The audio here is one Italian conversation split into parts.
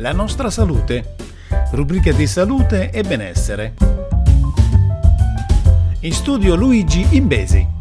La nostra salute, rubrica di salute e benessere. In studio Luigi Imbesi.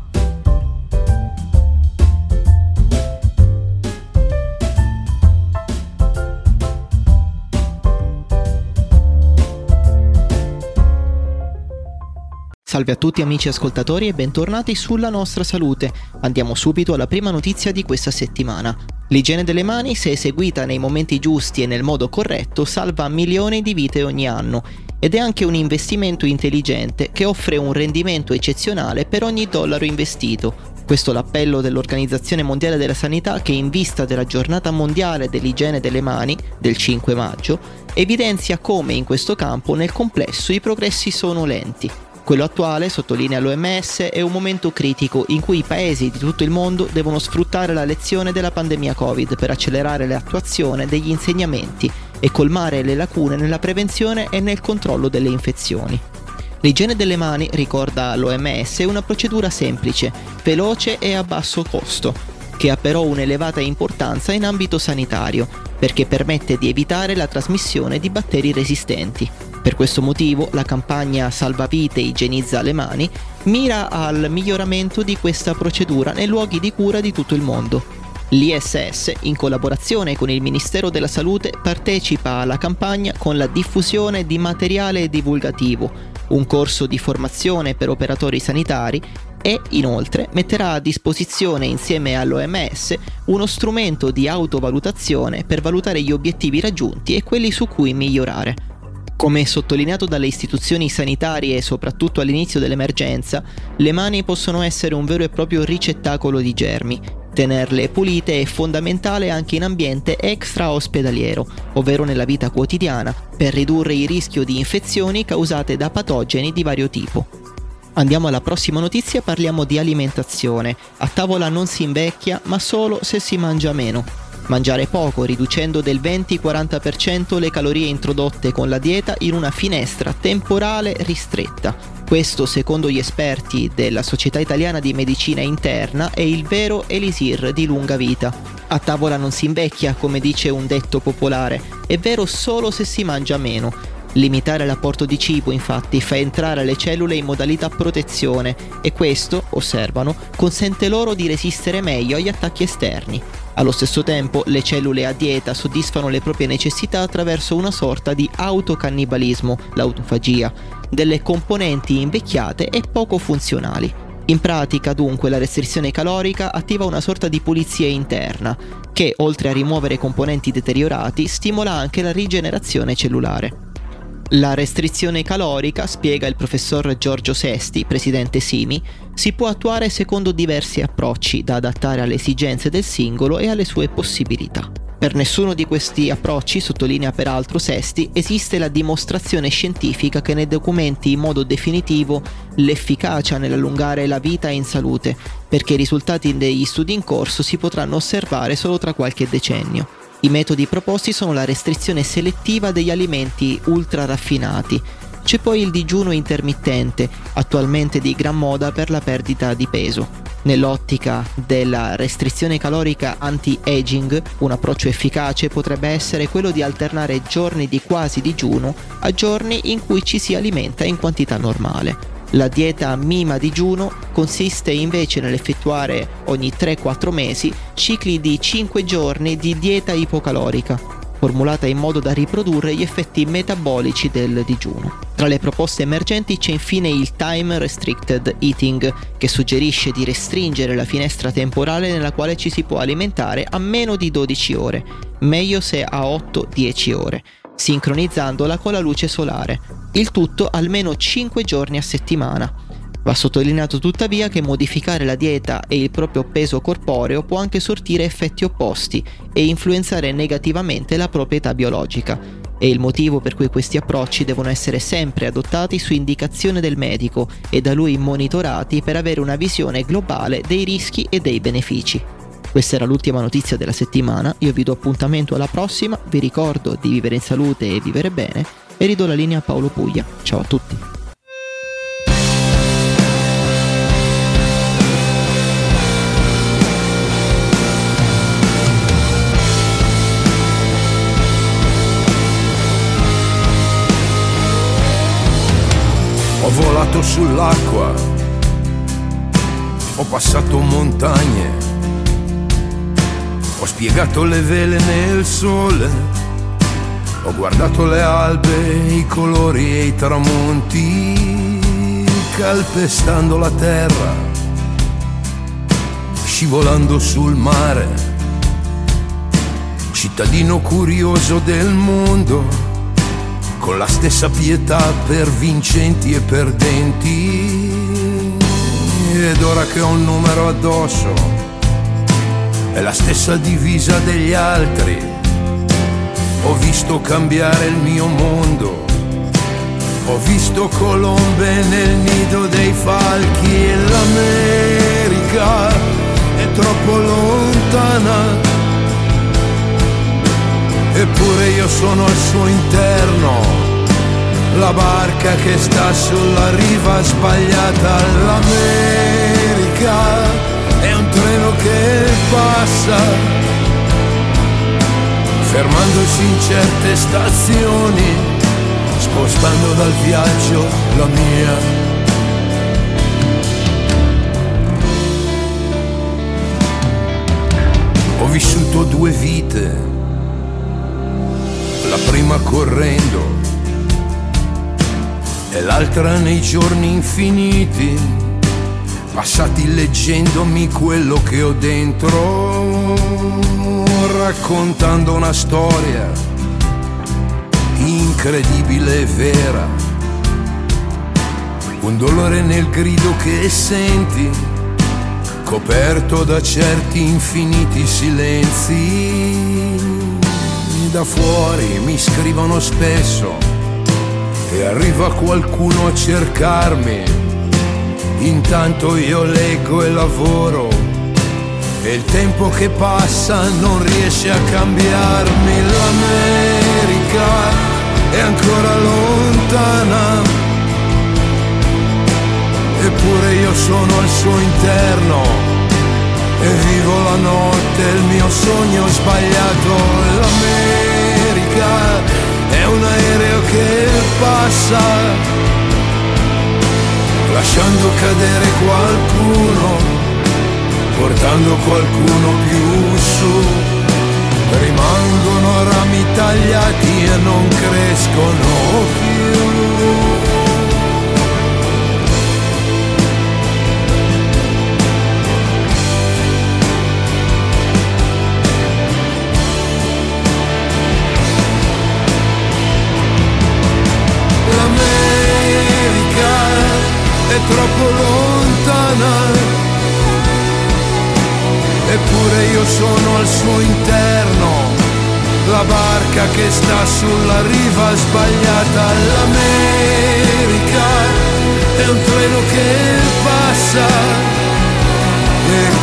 Salve a tutti amici ascoltatori e bentornati sulla nostra salute. Andiamo subito alla prima notizia di questa settimana. L'igiene delle mani, se eseguita nei momenti giusti e nel modo corretto, salva milioni di vite ogni anno ed è anche un investimento intelligente che offre un rendimento eccezionale per ogni dollaro investito. Questo è l'appello dell'Organizzazione Mondiale della Sanità che in vista della giornata mondiale dell'igiene delle mani del 5 maggio evidenzia come in questo campo nel complesso i progressi sono lenti. Quello attuale, sottolinea l'OMS, è un momento critico in cui i paesi di tutto il mondo devono sfruttare la lezione della pandemia Covid per accelerare l'attuazione degli insegnamenti e colmare le lacune nella prevenzione e nel controllo delle infezioni. L'igiene delle mani, ricorda l'OMS, è una procedura semplice, veloce e a basso costo, che ha però un'elevata importanza in ambito sanitario, perché permette di evitare la trasmissione di batteri resistenti. Per questo motivo la campagna Salvavite igienizza le mani mira al miglioramento di questa procedura nei luoghi di cura di tutto il mondo. L'ISS, in collaborazione con il Ministero della Salute, partecipa alla campagna con la diffusione di materiale divulgativo, un corso di formazione per operatori sanitari e inoltre metterà a disposizione insieme all'OMS uno strumento di autovalutazione per valutare gli obiettivi raggiunti e quelli su cui migliorare. Come sottolineato dalle istituzioni sanitarie, soprattutto all'inizio dell'emergenza, le mani possono essere un vero e proprio ricettacolo di germi. Tenerle pulite è fondamentale anche in ambiente extra-ospedaliero, ovvero nella vita quotidiana, per ridurre il rischio di infezioni causate da patogeni di vario tipo. Andiamo alla prossima notizia, parliamo di alimentazione. A tavola non si invecchia, ma solo se si mangia meno. Mangiare poco, riducendo del 20-40% le calorie introdotte con la dieta in una finestra temporale ristretta. Questo, secondo gli esperti della Società Italiana di Medicina Interna, è il vero elisir di lunga vita. A tavola non si invecchia, come dice un detto popolare, è vero solo se si mangia meno. Limitare l'apporto di cibo infatti fa entrare le cellule in modalità protezione e questo, osservano, consente loro di resistere meglio agli attacchi esterni. Allo stesso tempo le cellule a dieta soddisfano le proprie necessità attraverso una sorta di autocannibalismo, l'autofagia, delle componenti invecchiate e poco funzionali. In pratica dunque la restrizione calorica attiva una sorta di pulizia interna, che oltre a rimuovere componenti deteriorati stimola anche la rigenerazione cellulare. La restrizione calorica, spiega il professor Giorgio Sesti, presidente Simi, si può attuare secondo diversi approcci da adattare alle esigenze del singolo e alle sue possibilità. Per nessuno di questi approcci, sottolinea peraltro Sesti, esiste la dimostrazione scientifica che ne documenti in modo definitivo l'efficacia nell'allungare la vita in salute, perché i risultati degli studi in corso si potranno osservare solo tra qualche decennio. I metodi proposti sono la restrizione selettiva degli alimenti ultra raffinati. C'è poi il digiuno intermittente, attualmente di gran moda per la perdita di peso. Nell'ottica della restrizione calorica anti-aging, un approccio efficace potrebbe essere quello di alternare giorni di quasi digiuno a giorni in cui ci si alimenta in quantità normale. La dieta Mima digiuno consiste invece nell'effettuare ogni 3-4 mesi cicli di 5 giorni di dieta ipocalorica, formulata in modo da riprodurre gli effetti metabolici del digiuno. Tra le proposte emergenti c'è infine il Time Restricted Eating, che suggerisce di restringere la finestra temporale nella quale ci si può alimentare a meno di 12 ore, meglio se a 8-10 ore sincronizzandola con la luce solare, il tutto almeno 5 giorni a settimana. Va sottolineato tuttavia che modificare la dieta e il proprio peso corporeo può anche sortire effetti opposti e influenzare negativamente la proprietà biologica. È il motivo per cui questi approcci devono essere sempre adottati su indicazione del medico e da lui monitorati per avere una visione globale dei rischi e dei benefici. Questa era l'ultima notizia della settimana, io vi do appuntamento alla prossima, vi ricordo di vivere in salute e vivere bene. E ridò la linea a Paolo Puglia. Ciao a tutti. Ho volato sull'acqua, ho passato montagne ho spiegato le vele nel sole, ho guardato le albe, i colori e i tramonti, calpestando la terra, scivolando sul mare, cittadino curioso del mondo. Con la stessa pietà per vincenti e perdenti. Ed ora che ho un numero addosso, è la stessa divisa degli altri. Ho visto cambiare il mio mondo, ho visto colombe nel nido dei falchi e l'America è troppo lontana eppure io sono al suo interno. La barca che sta sulla riva sbagliata, l'America passa, fermandosi in certe stazioni, spostando dal viaggio la mia. Ho vissuto due vite la prima correndo e l'altra nei giorni infiniti, passati leggendomi quello che ho dentro, raccontando una storia incredibile e vera, un dolore nel grido che senti, coperto da certi infiniti silenzi. Da fuori mi scrivono spesso e arriva qualcuno a cercarmi. Intanto io leggo e lavoro e il tempo che passa non riesce a cambiarmi. L'America è ancora lontana, eppure io sono al suo interno. E vivo la notte, il mio sogno sbagliato, l'America è un aereo che passa, lasciando cadere qualcuno, portando qualcuno più su, rimangono rami tagliati e non crescono più. Eppure io sono al suo interno, la barca che sta sulla riva sbagliata, l'America è un treno che passa. E